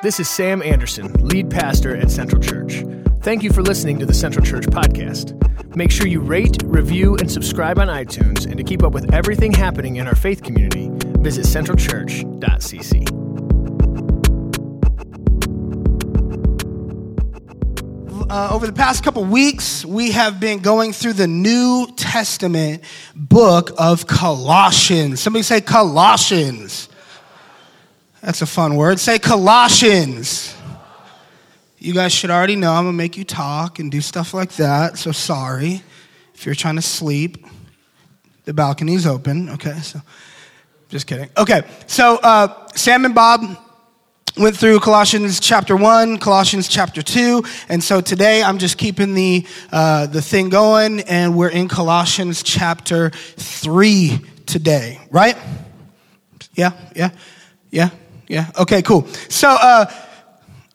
This is Sam Anderson, lead pastor at Central Church. Thank you for listening to the Central Church podcast. Make sure you rate, review, and subscribe on iTunes. And to keep up with everything happening in our faith community, visit centralchurch.cc. Uh, over the past couple weeks, we have been going through the New Testament book of Colossians. Somebody say Colossians. That's a fun word. Say Colossians. You guys should already know I'm going to make you talk and do stuff like that, so sorry. If you're trying to sleep, the balcony's open, okay? So, just kidding. Okay, so uh, Sam and Bob went through Colossians chapter 1, Colossians chapter 2, and so today I'm just keeping the, uh, the thing going, and we're in Colossians chapter 3 today, right? Yeah, yeah, yeah. Yeah. Okay. Cool. So, uh,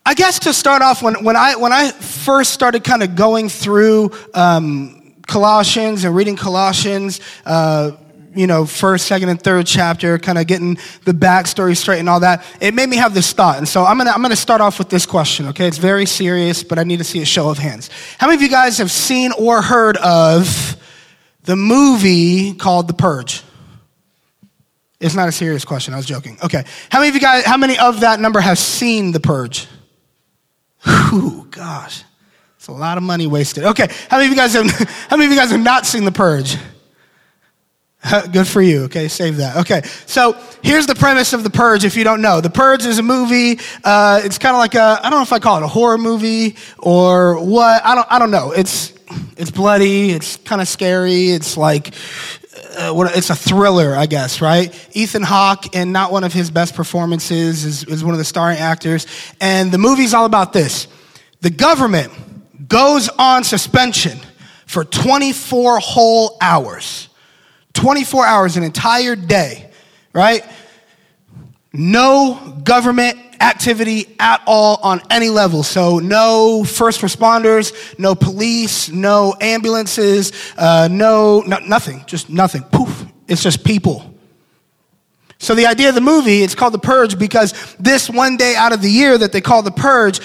I guess to start off, when, when I when I first started kind of going through um, Colossians and reading Colossians, uh, you know, first, second, and third chapter, kind of getting the backstory straight and all that, it made me have this thought. And so I'm gonna I'm gonna start off with this question. Okay, it's very serious, but I need to see a show of hands. How many of you guys have seen or heard of the movie called The Purge? It's not a serious question. I was joking. Okay. How many of you guys, how many of that number have seen The Purge? Whew, gosh. It's a lot of money wasted. Okay. How many of you guys have, how many of you guys have not seen The Purge? Good for you. Okay, save that. Okay, so here's the premise of The Purge if you don't know. The Purge is a movie. Uh, it's kind of like a, I don't know if I call it a horror movie or what. I don't, I don't know. It's, it's bloody. It's kind of scary. It's like uh, what, it's a thriller, I guess, right? Ethan Hawke, in not one of his best performances, is, is one of the starring actors. And the movie's all about this. The government goes on suspension for 24 whole hours. 24 hours, an entire day, right? No government activity at all on any level. So, no first responders, no police, no ambulances, uh, no, no, nothing, just nothing. Poof. It's just people. So, the idea of the movie, it's called The Purge because this one day out of the year that they call The Purge,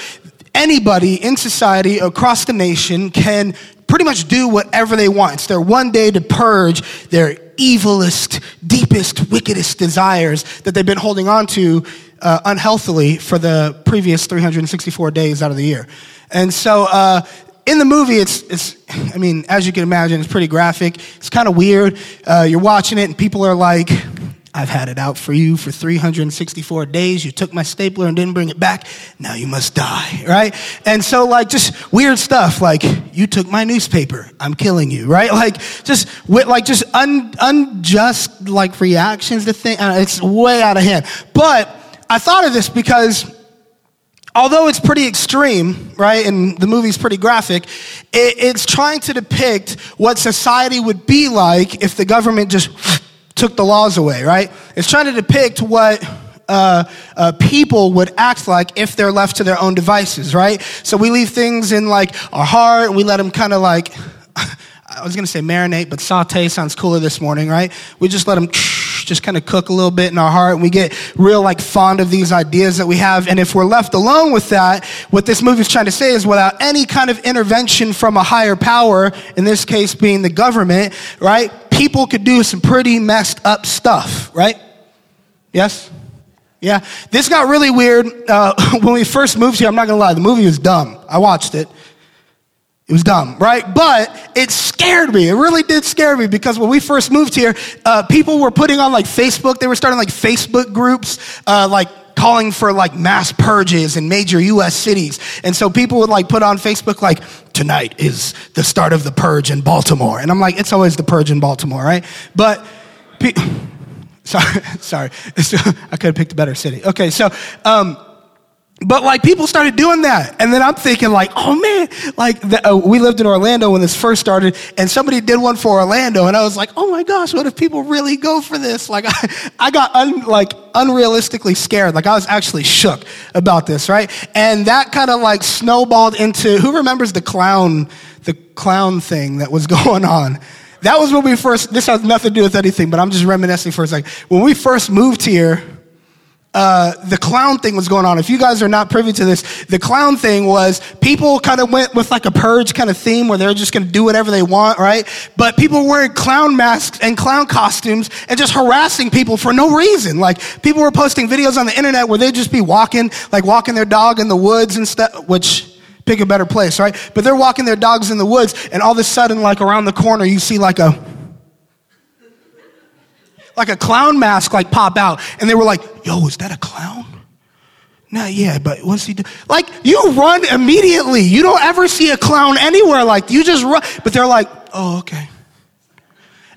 anybody in society across the nation can pretty much do whatever they want. It's their one day to purge their evilest, deepest, wickedest desires that they've been holding on to uh, unhealthily for the previous 364 days out of the year. And so, uh, in the movie, it's, it's, I mean, as you can imagine, it's pretty graphic. It's kind of weird. Uh, you're watching it, and people are like, I've had it out for you for 364 days. You took my stapler and didn't bring it back. Now you must die, right? And so, like, just weird stuff like, you took my newspaper. I'm killing you, right? Like, just, like, just un, unjust, like, reactions to things. Uh, it's way out of hand. But I thought of this because although it's pretty extreme, right, and the movie's pretty graphic, it, it's trying to depict what society would be like if the government just took the laws away, right? It's trying to depict what uh, uh, people would act like if they're left to their own devices, right? So we leave things in like our heart and we let them kind of like, I was gonna say marinate, but saute sounds cooler this morning, right? We just let them just kind of cook a little bit in our heart and we get real like fond of these ideas that we have. And if we're left alone with that, what this movie is trying to say is without any kind of intervention from a higher power, in this case being the government, right? People could do some pretty messed up stuff, right? Yes? Yeah. This got really weird uh, when we first moved here. I'm not going to lie. The movie was dumb. I watched it. It was dumb, right? But it scared me. It really did scare me because when we first moved here, uh, people were putting on like Facebook. They were starting like Facebook groups, uh, like calling for like mass purges in major U.S. cities. And so people would like put on Facebook like, tonight is the start of the purge in Baltimore. And I'm like, it's always the purge in Baltimore, right? But, pe- sorry, sorry. I could have picked a better city. Okay, so, um, but like people started doing that. And then I'm thinking like, oh man, like the, uh, we lived in Orlando when this first started and somebody did one for Orlando. And I was like, oh my gosh, what if people really go for this? Like I, I got un, like unrealistically scared. Like I was actually shook about this, right? And that kind of like snowballed into, who remembers the clown, the clown thing that was going on? That was when we first, this has nothing to do with anything, but I'm just reminiscing for a second. When we first moved here, uh, the clown thing was going on. If you guys are not privy to this, the clown thing was people kind of went with like a purge kind of theme where they're just going to do whatever they want, right? But people were wearing clown masks and clown costumes and just harassing people for no reason. Like people were posting videos on the internet where they'd just be walking, like walking their dog in the woods and stuff, which pick a better place, right? But they're walking their dogs in the woods, and all of a sudden, like around the corner, you see like a like a clown mask like pop out, and they were like, "Yo, is that a clown?" No, yeah, but what's he do? Like you run immediately. You don't ever see a clown anywhere. Like you just run, but they're like, "Oh, okay."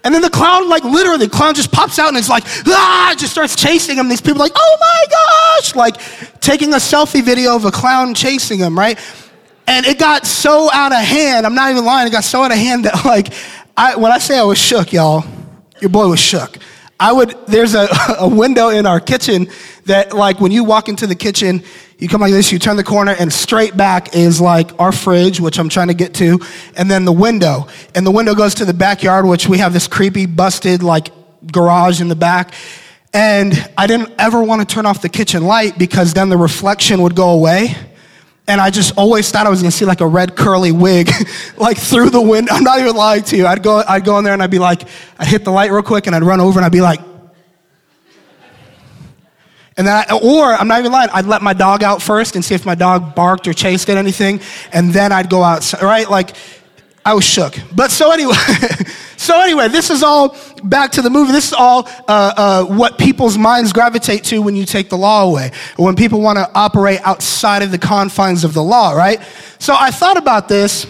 And then the clown, like literally, the clown just pops out and it's like, ah, just starts chasing him. These people like, oh my gosh, like taking a selfie video of a clown chasing him, right? And it got so out of hand. I'm not even lying. It got so out of hand that, like, I, when I say I was shook, y'all, your boy was shook. I would, there's a, a window in our kitchen that, like, when you walk into the kitchen, you come like this, you turn the corner, and straight back is like our fridge, which I'm trying to get to, and then the window. And the window goes to the backyard, which we have this creepy, busted, like, garage in the back. And I didn't ever want to turn off the kitchen light because then the reflection would go away. And I just always thought I was gonna see like a red curly wig, like through the window. I'm not even lying to you. I'd go, I'd go in there and I'd be like, I'd hit the light real quick and I'd run over and I'd be like, and then I, or I'm not even lying, I'd let my dog out first and see if my dog barked or chased at anything, and then I'd go outside, right? Like, I was shook. But so anyway, so anyway, this is all back to the movie. This is all uh, uh, what people's minds gravitate to when you take the law away, when people want to operate outside of the confines of the law, right? So I thought about this,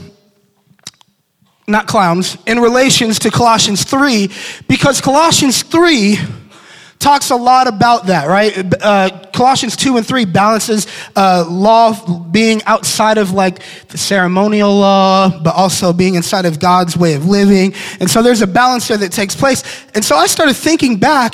not clowns, in relations to Colossians 3, because Colossians 3 talks a lot about that, right? Uh, Colossians 2 and 3 balances uh, law being outside of like the ceremonial law, but also being inside of God's way of living. And so there's a balance there that takes place. And so I started thinking back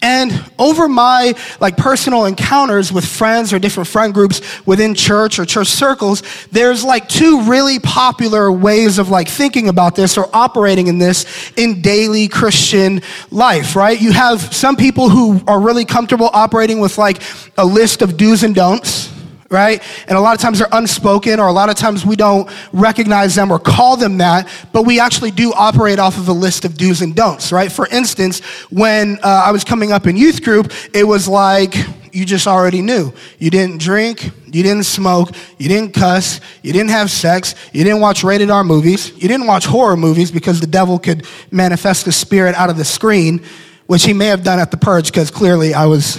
and over my like personal encounters with friends or different friend groups within church or church circles, there's like two really popular ways of like thinking about this or operating in this in daily Christian life, right? You have some people who are really comfortable operating with like a list of do's and don'ts right? And a lot of times they're unspoken, or a lot of times we don't recognize them or call them that, but we actually do operate off of a list of do's and don'ts, right? For instance, when uh, I was coming up in youth group, it was like, you just already knew. You didn't drink, you didn't smoke, you didn't cuss, you didn't have sex, you didn't watch rated R movies, you didn't watch horror movies because the devil could manifest the spirit out of the screen, which he may have done at the purge because clearly I was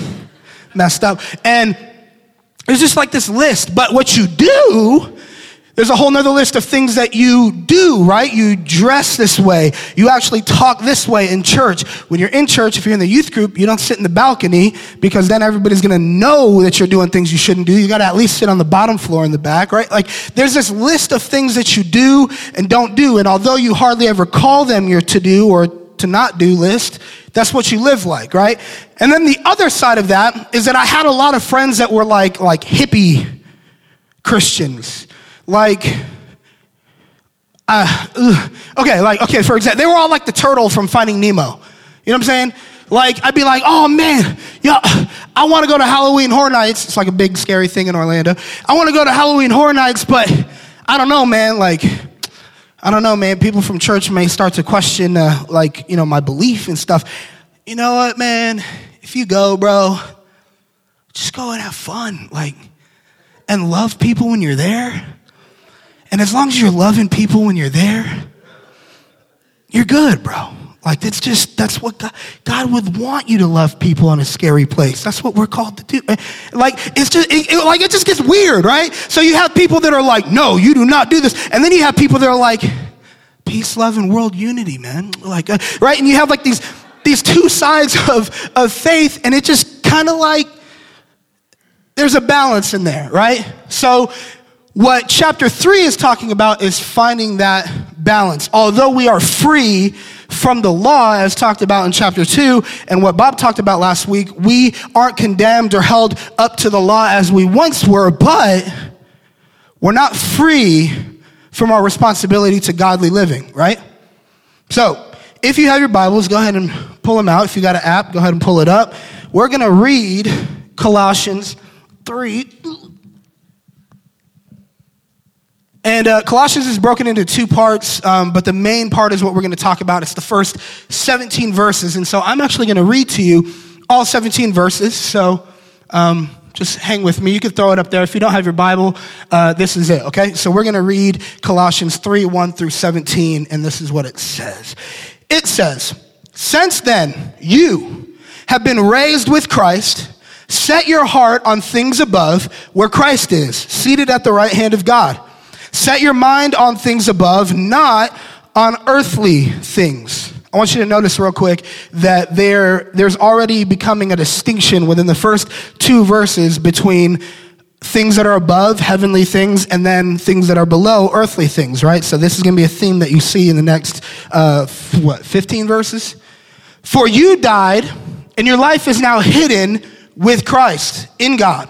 messed up. And there's just like this list. But what you do, there's a whole nother list of things that you do, right? You dress this way. You actually talk this way in church. When you're in church, if you're in the youth group, you don't sit in the balcony because then everybody's going to know that you're doing things you shouldn't do. You got to at least sit on the bottom floor in the back, right? Like there's this list of things that you do and don't do. And although you hardly ever call them your to do or to not do list, that's what you live like, right? And then the other side of that is that I had a lot of friends that were like, like hippie Christians. Like, uh, okay, like, okay, for example, they were all like the turtle from Finding Nemo. You know what I'm saying? Like, I'd be like, oh man, yeah, I want to go to Halloween Horror Nights. It's like a big scary thing in Orlando. I want to go to Halloween Horror Nights, but I don't know, man. Like, I don't know, man. People from church may start to question, uh, like, you know, my belief and stuff. You know what, man? If you go, bro, just go and have fun, like, and love people when you're there. And as long as you're loving people when you're there, you're good, bro. Like it's just that's what God, God, would want you to love people in a scary place. That's what we're called to do. Like it's just it, it, like it just gets weird, right? So you have people that are like, "No, you do not do this," and then you have people that are like, "Peace, love, and world unity, man." Like uh, right, and you have like these these two sides of of faith, and it just kind of like there's a balance in there, right? So what chapter three is talking about is finding that balance. Although we are free from the law, as talked about in chapter 2, and what Bob talked about last week, we aren't condemned or held up to the law as we once were, but we're not free from our responsibility to godly living, right? So, if you have your Bibles, go ahead and pull them out. If you got an app, go ahead and pull it up. We're going to read Colossians 3. And uh, Colossians is broken into two parts, um, but the main part is what we're going to talk about. It's the first 17 verses. And so I'm actually going to read to you all 17 verses. So um, just hang with me. You can throw it up there. If you don't have your Bible, uh, this is it, okay? So we're going to read Colossians 3 1 through 17, and this is what it says. It says, Since then, you have been raised with Christ. Set your heart on things above where Christ is, seated at the right hand of God. Set your mind on things above, not on earthly things. I want you to notice real quick that there, there's already becoming a distinction within the first two verses between things that are above, heavenly things, and then things that are below, earthly things, right? So this is going to be a theme that you see in the next, uh, what, 15 verses? For you died, and your life is now hidden with Christ in God.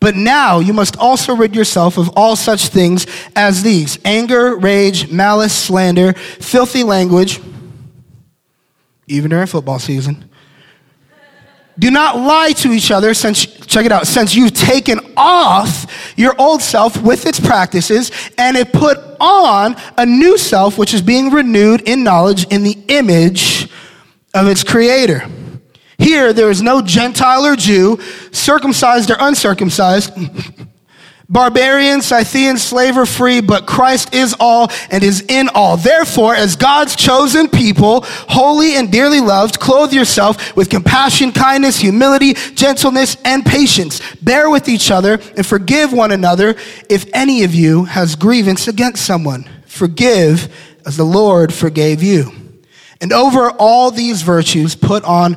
But now you must also rid yourself of all such things as these anger, rage, malice, slander, filthy language, even during football season. Do not lie to each other since, check it out, since you've taken off your old self with its practices and it put on a new self, which is being renewed in knowledge in the image of its creator. Here, there is no Gentile or Jew, circumcised or uncircumcised, barbarian, Scythian, slave or free, but Christ is all and is in all. Therefore, as God's chosen people, holy and dearly loved, clothe yourself with compassion, kindness, humility, gentleness, and patience. Bear with each other and forgive one another if any of you has grievance against someone. Forgive as the Lord forgave you. And over all these virtues, put on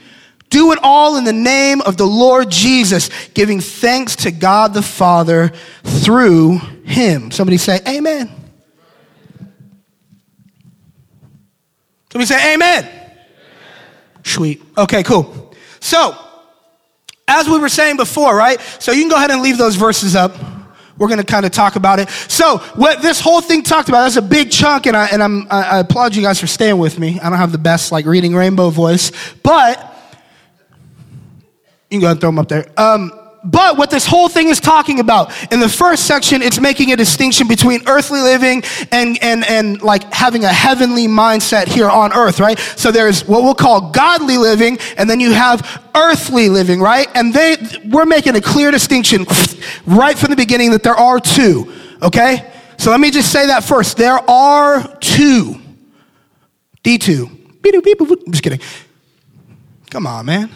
do it all in the name of the Lord Jesus, giving thanks to God the Father through him. Somebody say, Amen. Somebody say, Amen. Amen. Sweet. Okay, cool. So, as we were saying before, right? So you can go ahead and leave those verses up. We're going to kind of talk about it. So, what this whole thing talked about, that's a big chunk, and I, and I'm, I applaud you guys for staying with me. I don't have the best, like, reading rainbow voice, but you can go and throw them up there. Um, but what this whole thing is talking about in the first section it's making a distinction between earthly living and and and like having a heavenly mindset here on earth right? So there's what we'll call godly living and then you have earthly living right? And they we're making a clear distinction right from the beginning that there are two okay? So let me just say that first. There are two. D2 i'm just kidding. Come on man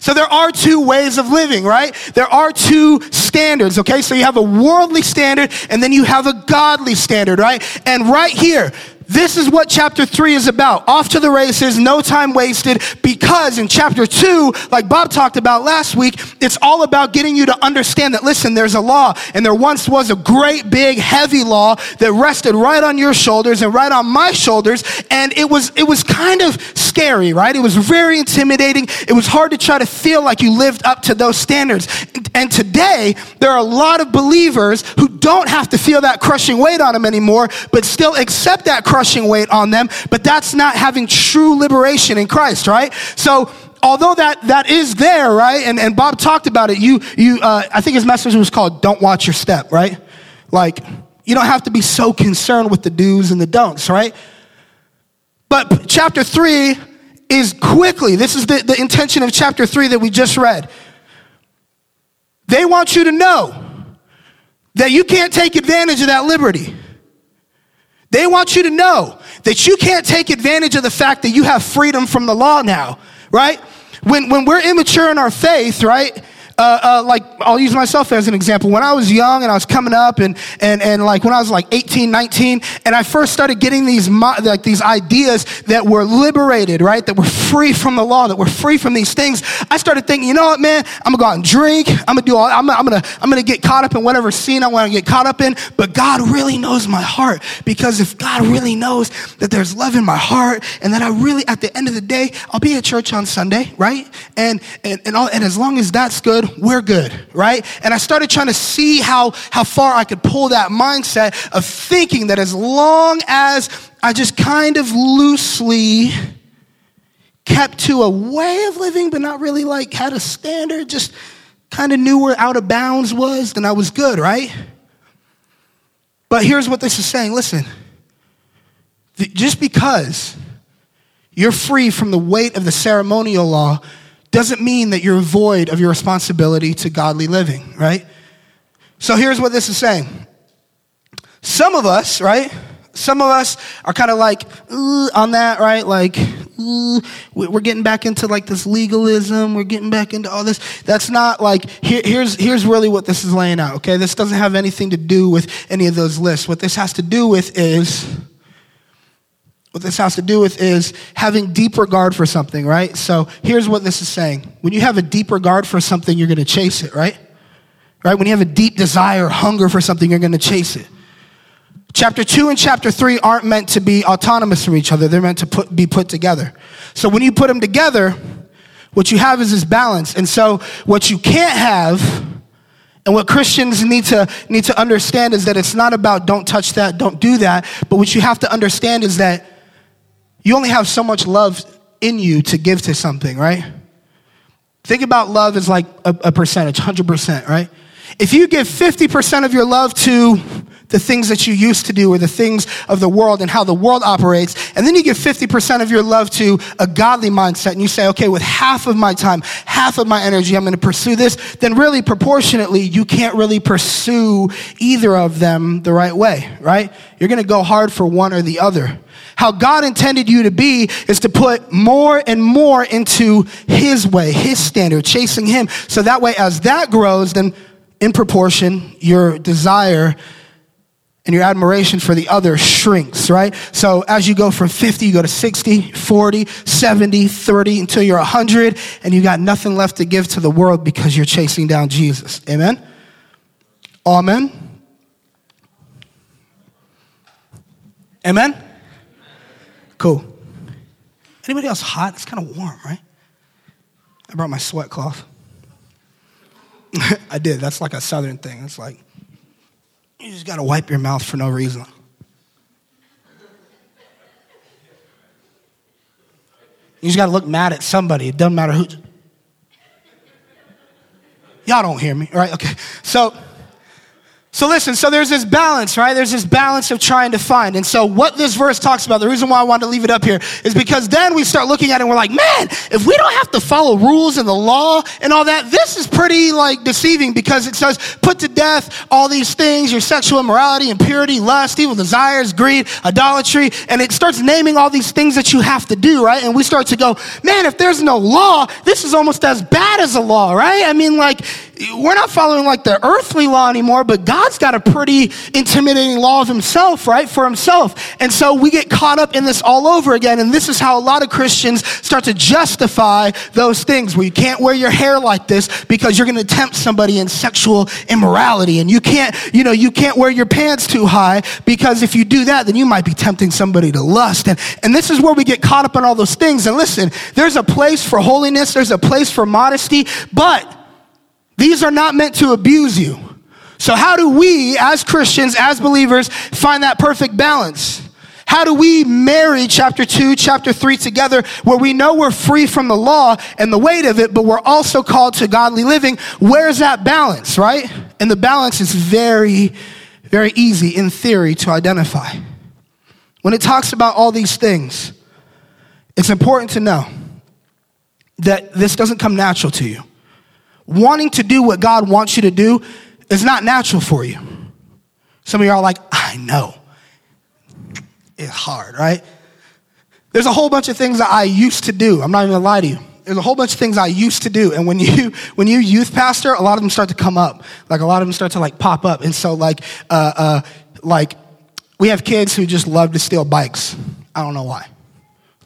so there are two ways of living, right? There are two standards, okay? So you have a worldly standard and then you have a godly standard, right? And right here, this is what chapter three is about. Off to the races, no time wasted, because in chapter two, like Bob talked about last week, it's all about getting you to understand that, listen, there's a law, and there once was a great, big, heavy law that rested right on your shoulders and right on my shoulders, and it was, it was kind of scary, right? It was very intimidating. It was hard to try to feel like you lived up to those standards. And today, there are a lot of believers who don't have to feel that crushing weight on them anymore, but still accept that crushing weight on them, but that's not having true liberation in Christ, right? So, although that, that is there, right? And, and Bob talked about it. You, you, uh, I think his message was called Don't Watch Your Step, right? Like, you don't have to be so concerned with the do's and the don'ts, right? But chapter three is quickly, this is the, the intention of chapter three that we just read. They want you to know that you can't take advantage of that liberty. They want you to know that you can't take advantage of the fact that you have freedom from the law now, right? When, when we're immature in our faith, right? Uh, uh, like I'll use myself as an example. When I was young and I was coming up, and and and like when I was like 18, 19, and I first started getting these like these ideas that were liberated, right? That were free from the law, that were free from these things. I started thinking, you know what, man? I'm gonna go out and drink. I'm gonna do all. I'm, I'm gonna I'm gonna get caught up in whatever scene I want to get caught up in. But God really knows my heart because if God really knows that there's love in my heart and that I really, at the end of the day, I'll be at church on Sunday, right? And and and, all, and as long as that's we're good, right? And I started trying to see how, how far I could pull that mindset of thinking that as long as I just kind of loosely kept to a way of living, but not really like had a standard, just kind of knew where out of bounds was, then I was good, right? But here's what this is saying listen, just because you're free from the weight of the ceremonial law doesn't mean that you're void of your responsibility to godly living, right? So here's what this is saying. Some of us, right? Some of us are kind of like on that, right? Like we're getting back into like this legalism. We're getting back into all this. That's not like here, here's here's really what this is laying out. Okay, this doesn't have anything to do with any of those lists. What this has to do with is what this has to do with is having deep regard for something, right? So here's what this is saying. When you have a deep regard for something, you're going to chase it, right? Right? When you have a deep desire, hunger for something, you're going to chase it. Chapter 2 and chapter 3 aren't meant to be autonomous from each other. They're meant to put, be put together. So when you put them together, what you have is this balance. And so what you can't have and what Christians need to, need to understand is that it's not about don't touch that, don't do that. But what you have to understand is that you only have so much love in you to give to something, right? Think about love as like a, a percentage, 100%, right? If you give 50% of your love to the things that you used to do or the things of the world and how the world operates, and then you give 50% of your love to a godly mindset and you say, okay, with half of my time, half of my energy, I'm going to pursue this, then really proportionately, you can't really pursue either of them the right way, right? You're going to go hard for one or the other. How God intended you to be is to put more and more into His way, His standard, chasing Him. So that way, as that grows, then in proportion, your desire and your admiration for the other shrinks, right? So as you go from 50, you go to 60, 40, 70, 30, until you're 100, and you got nothing left to give to the world because you're chasing down Jesus. Amen? Amen? Amen? Cool. Anybody else hot? It's kind of warm, right? I brought my sweat cloth. I did. That's like a southern thing. It's like, you just got to wipe your mouth for no reason. You just got to look mad at somebody. It doesn't matter who. Y'all don't hear me, right? Okay. So, so listen, so there's this balance, right? There's this balance of trying to find. And so what this verse talks about, the reason why I wanted to leave it up here is because then we start looking at it and we're like, man, if we don't have to follow rules and the law and all that, this is pretty like deceiving because it says put to death all these things, your sexual immorality, impurity, lust, evil desires, greed, idolatry, and it starts naming all these things that you have to do, right? And we start to go, man, if there's no law, this is almost as bad as a law, right? I mean, like, we're not following like the earthly law anymore, but God's got a pretty intimidating law of himself, right? For himself. And so we get caught up in this all over again. And this is how a lot of Christians start to justify those things where you can't wear your hair like this because you're going to tempt somebody in sexual immorality. And you can't, you know, you can't wear your pants too high because if you do that, then you might be tempting somebody to lust. And, and this is where we get caught up in all those things. And listen, there's a place for holiness. There's a place for modesty, but these are not meant to abuse you. So, how do we, as Christians, as believers, find that perfect balance? How do we marry chapter 2, chapter 3 together where we know we're free from the law and the weight of it, but we're also called to godly living? Where's that balance, right? And the balance is very, very easy in theory to identify. When it talks about all these things, it's important to know that this doesn't come natural to you wanting to do what God wants you to do is not natural for you. Some of you are like, I know. It's hard, right? There's a whole bunch of things that I used to do. I'm not even gonna lie to you. There's a whole bunch of things I used to do. And when you, when you youth pastor, a lot of them start to come up. Like a lot of them start to like pop up. And so like, uh, uh, like we have kids who just love to steal bikes. I don't know why.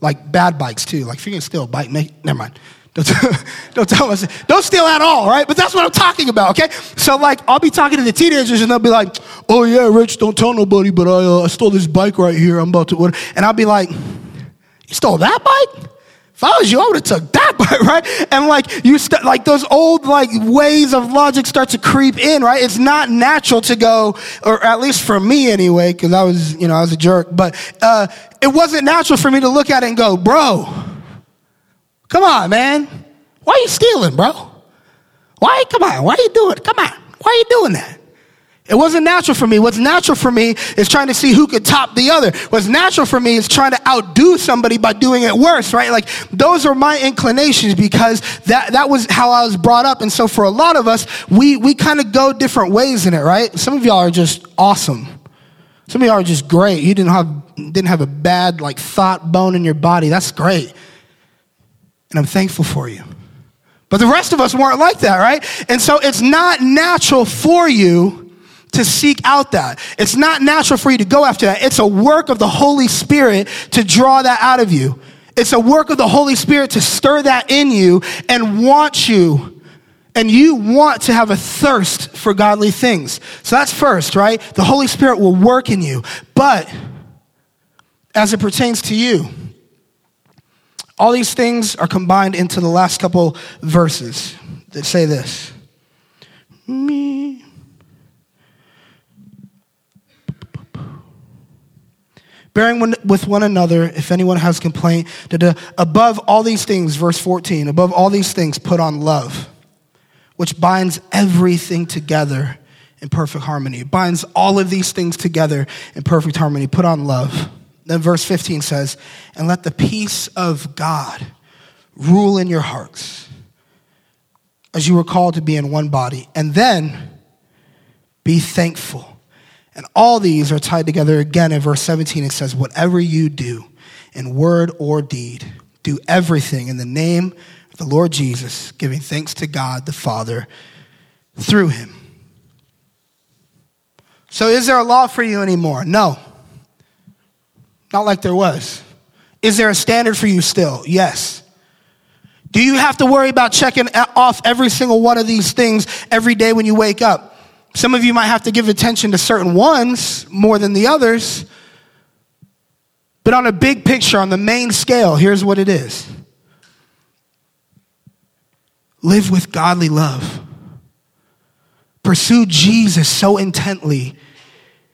Like bad bikes too. Like if you're gonna steal a bike, make, never mind. Don't, don't tell us. Don't steal at all, right? But that's what I'm talking about, okay? So, like, I'll be talking to the teenagers and they'll be like, oh, yeah, Rich, don't tell nobody, but I, uh, I stole this bike right here. I'm about to, and I'll be like, you stole that bike? If I was you, I would have took that bike, right? And like you, st- like those old like ways of logic start to creep in, right? It's not natural to go, or at least for me anyway, because I was, you know, I was a jerk. But uh, it wasn't natural for me to look at it and go, bro, come on, man, why are you stealing, bro? Why? Come on, why are you doing? Come on, why are you doing that? It wasn't natural for me. What's natural for me is trying to see who could top the other. What's natural for me is trying to outdo somebody by doing it worse, right? Like those are my inclinations because that, that was how I was brought up. And so for a lot of us, we, we kind of go different ways in it, right? Some of y'all are just awesome. Some of y'all are just great. You didn't have, didn't have a bad like thought bone in your body. That's great. And I'm thankful for you. But the rest of us weren't like that, right? And so it's not natural for you to seek out that. It's not natural for you to go after that. It's a work of the Holy Spirit to draw that out of you. It's a work of the Holy Spirit to stir that in you and want you. And you want to have a thirst for godly things. So that's first, right? The Holy Spirit will work in you. But as it pertains to you, all these things are combined into the last couple verses that say this. Me. bearing with one another if anyone has complaint. Da-da. Above all these things, verse 14, above all these things, put on love, which binds everything together in perfect harmony. It binds all of these things together in perfect harmony. Put on love. Then verse 15 says, and let the peace of God rule in your hearts as you were called to be in one body. And then be thankful. And all these are tied together again in verse 17. It says, Whatever you do in word or deed, do everything in the name of the Lord Jesus, giving thanks to God the Father through him. So, is there a law for you anymore? No. Not like there was. Is there a standard for you still? Yes. Do you have to worry about checking off every single one of these things every day when you wake up? Some of you might have to give attention to certain ones more than the others. But on a big picture, on the main scale, here's what it is live with godly love. Pursue Jesus so intently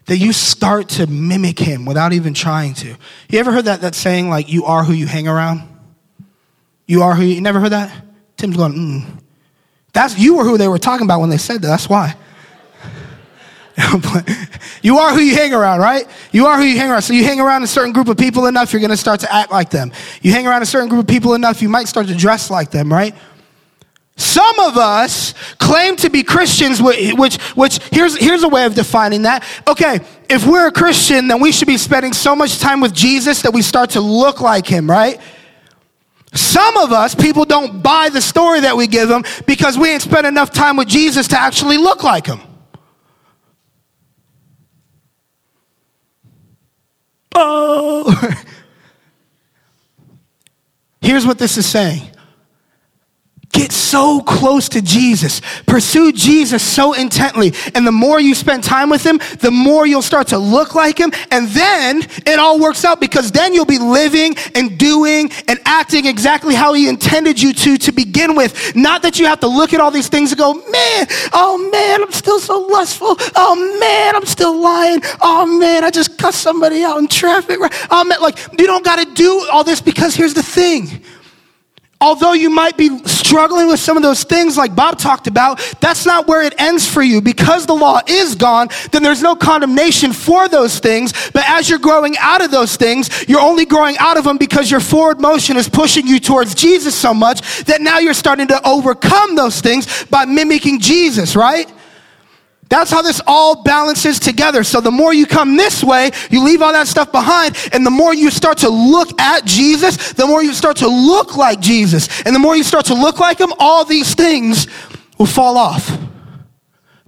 that you start to mimic him without even trying to. You ever heard that, that saying, like, you are who you hang around? You are who you, you never heard that? Tim's going, mm. That's, you were who they were talking about when they said that. That's why. you are who you hang around, right? You are who you hang around. So you hang around a certain group of people enough, you're going to start to act like them. You hang around a certain group of people enough, you might start to dress like them, right? Some of us claim to be Christians, which, which here's, here's a way of defining that. Okay, if we're a Christian, then we should be spending so much time with Jesus that we start to look like him, right? Some of us, people don't buy the story that we give them because we ain't spent enough time with Jesus to actually look like him. oh. Here's what this is saying Get so close to Jesus. Pursue Jesus so intently. And the more you spend time with him, the more you'll start to look like him. And then it all works out because then you'll be living and doing and acting exactly how he intended you to to begin with. Not that you have to look at all these things and go, man, oh man, I'm still so lustful. Oh man, I'm still lying. Oh man, I just cussed somebody out in traffic. Oh man, like you don't got to do all this because here's the thing Although you might be struggling with some of those things like Bob talked about, that's not where it ends for you. Because the law is gone, then there's no condemnation for those things. But as you're growing out of those things, you're only growing out of them because your forward motion is pushing you towards Jesus so much that now you're starting to overcome those things by mimicking Jesus, right? That's how this all balances together. So the more you come this way, you leave all that stuff behind, and the more you start to look at Jesus, the more you start to look like Jesus. And the more you start to look like him, all these things will fall off.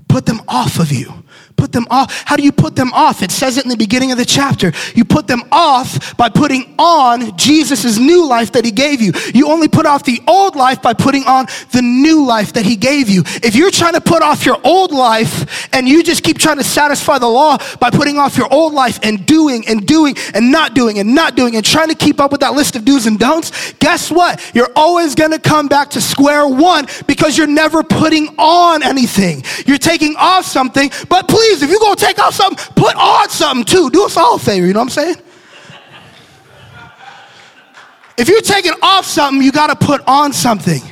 Put them off of you put them off. How do you put them off? It says it in the beginning of the chapter. You put them off by putting on Jesus' new life that he gave you. You only put off the old life by putting on the new life that he gave you. If you're trying to put off your old life and you just keep trying to satisfy the law by putting off your old life and doing and doing and not doing and not doing and trying to keep up with that list of do's and don'ts, guess what? You're always going to come back to square one because you're never putting on anything. You're taking off something, but please please, if you're going to take off something, put on something too. Do us all a favor, you know what I'm saying? If you're taking off something, you got to put on something.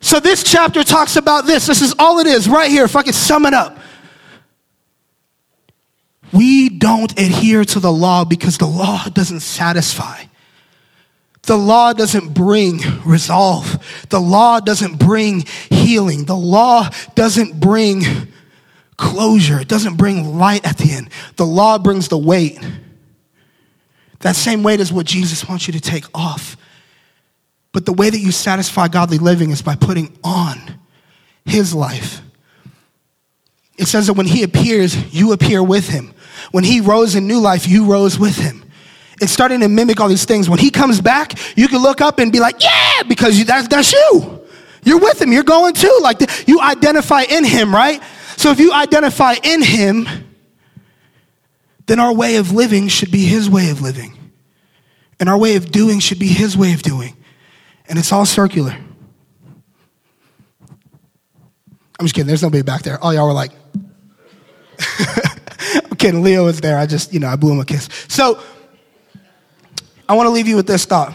So this chapter talks about this. This is all it is right here. If I could sum it up. We don't adhere to the law because the law doesn't satisfy. The law doesn't bring resolve. The law doesn't bring healing. The law doesn't bring closure. It doesn't bring light at the end. The law brings the weight. That same weight is what Jesus wants you to take off. But the way that you satisfy godly living is by putting on his life. It says that when he appears, you appear with him. When he rose in new life, you rose with him. It's starting to mimic all these things. When he comes back, you can look up and be like, yeah, because you, that's, that's you. You're with him. You're going too. Like you identify in him, right? So if you identify in him, then our way of living should be his way of living. And our way of doing should be his way of doing. And it's all circular. I'm just kidding. There's nobody back there. All y'all were like, I'm kidding. Leo was there. I just, you know, I blew him a kiss. So I want to leave you with this thought.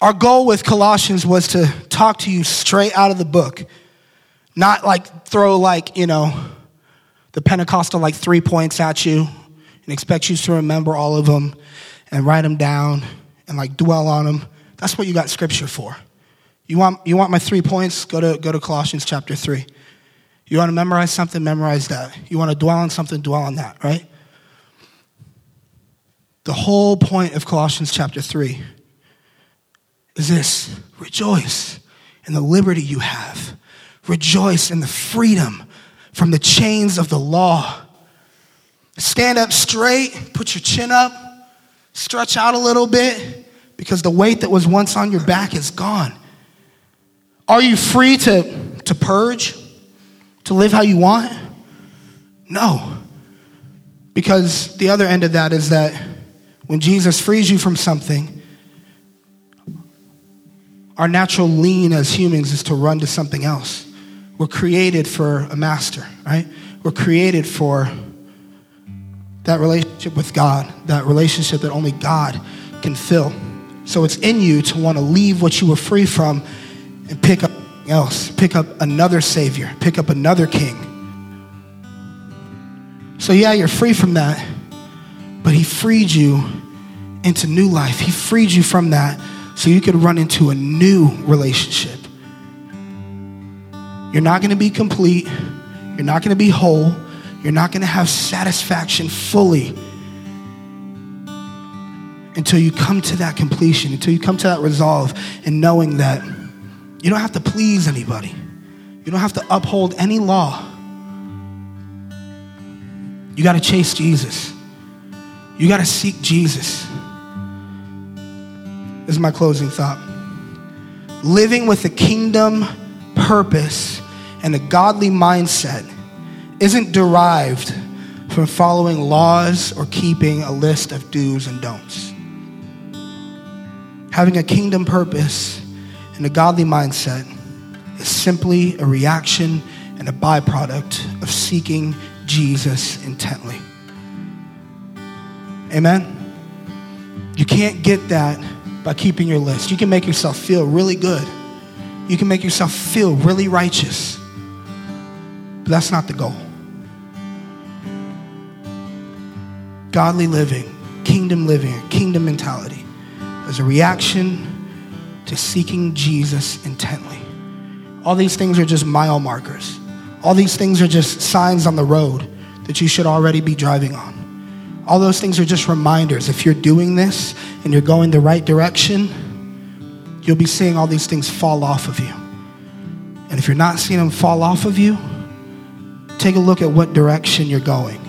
Our goal with Colossians was to talk to you straight out of the book not like throw like, you know, the Pentecostal like three points at you and expect you to remember all of them and write them down and like dwell on them. That's what you got scripture for. You want, you want my three points? Go to, go to Colossians chapter 3. You want to memorize something? Memorize that. You want to dwell on something? Dwell on that, right? The whole point of Colossians chapter 3 is this rejoice in the liberty you have Rejoice in the freedom from the chains of the law. Stand up straight, put your chin up, stretch out a little bit because the weight that was once on your back is gone. Are you free to, to purge, to live how you want? No. Because the other end of that is that when Jesus frees you from something, our natural lean as humans is to run to something else. We're created for a master, right? We're created for that relationship with God, that relationship that only God can fill. So it's in you to want to leave what you were free from and pick up else, pick up another Savior, pick up another King. So, yeah, you're free from that, but He freed you into new life. He freed you from that so you could run into a new relationship. You're not going to be complete. You're not going to be whole. You're not going to have satisfaction fully until you come to that completion, until you come to that resolve and knowing that you don't have to please anybody. You don't have to uphold any law. You got to chase Jesus. You got to seek Jesus. This is my closing thought. Living with the kingdom purpose and a godly mindset isn't derived from following laws or keeping a list of do's and don'ts. Having a kingdom purpose and a godly mindset is simply a reaction and a byproduct of seeking Jesus intently. Amen? You can't get that by keeping your list. You can make yourself feel really good. You can make yourself feel really righteous. But that's not the goal. Godly living, kingdom living, kingdom mentality is a reaction to seeking Jesus intently. All these things are just mile markers. All these things are just signs on the road that you should already be driving on. All those things are just reminders. If you're doing this and you're going the right direction, you'll be seeing all these things fall off of you. And if you're not seeing them fall off of you, take a look at what direction you're going.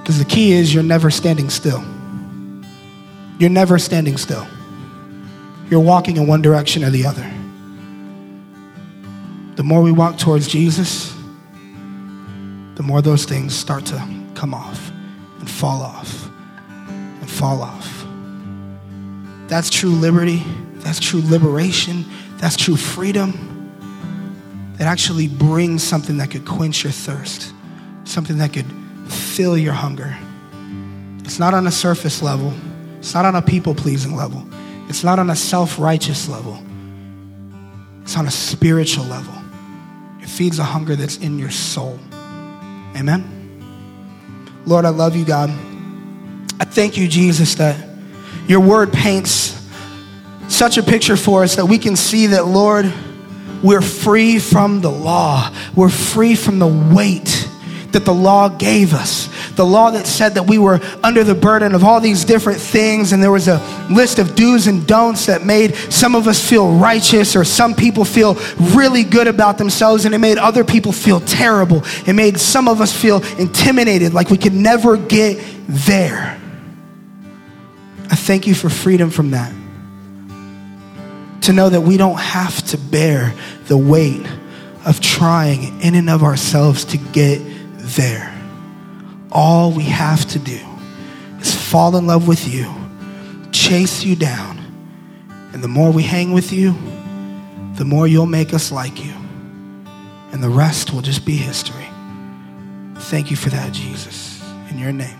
Because the key is you're never standing still. You're never standing still. You're walking in one direction or the other. The more we walk towards Jesus, the more those things start to come off and fall off and fall off. That's true liberty. That's true liberation. That's true freedom. That actually brings something that could quench your thirst, something that could fill your hunger. It's not on a surface level, it's not on a people pleasing level, it's not on a self righteous level, it's on a spiritual level. It feeds a hunger that's in your soul. Amen. Lord, I love you, God. I thank you, Jesus, that your word paints such a picture for us that we can see that, Lord, we're free from the law. We're free from the weight that the law gave us. The law that said that we were under the burden of all these different things, and there was a list of do's and don'ts that made some of us feel righteous, or some people feel really good about themselves, and it made other people feel terrible. It made some of us feel intimidated, like we could never get there. I thank you for freedom from that. To know that we don't have to bear the weight of trying in and of ourselves to get there. All we have to do is fall in love with you, chase you down, and the more we hang with you, the more you'll make us like you. And the rest will just be history. Thank you for that, Jesus. In your name.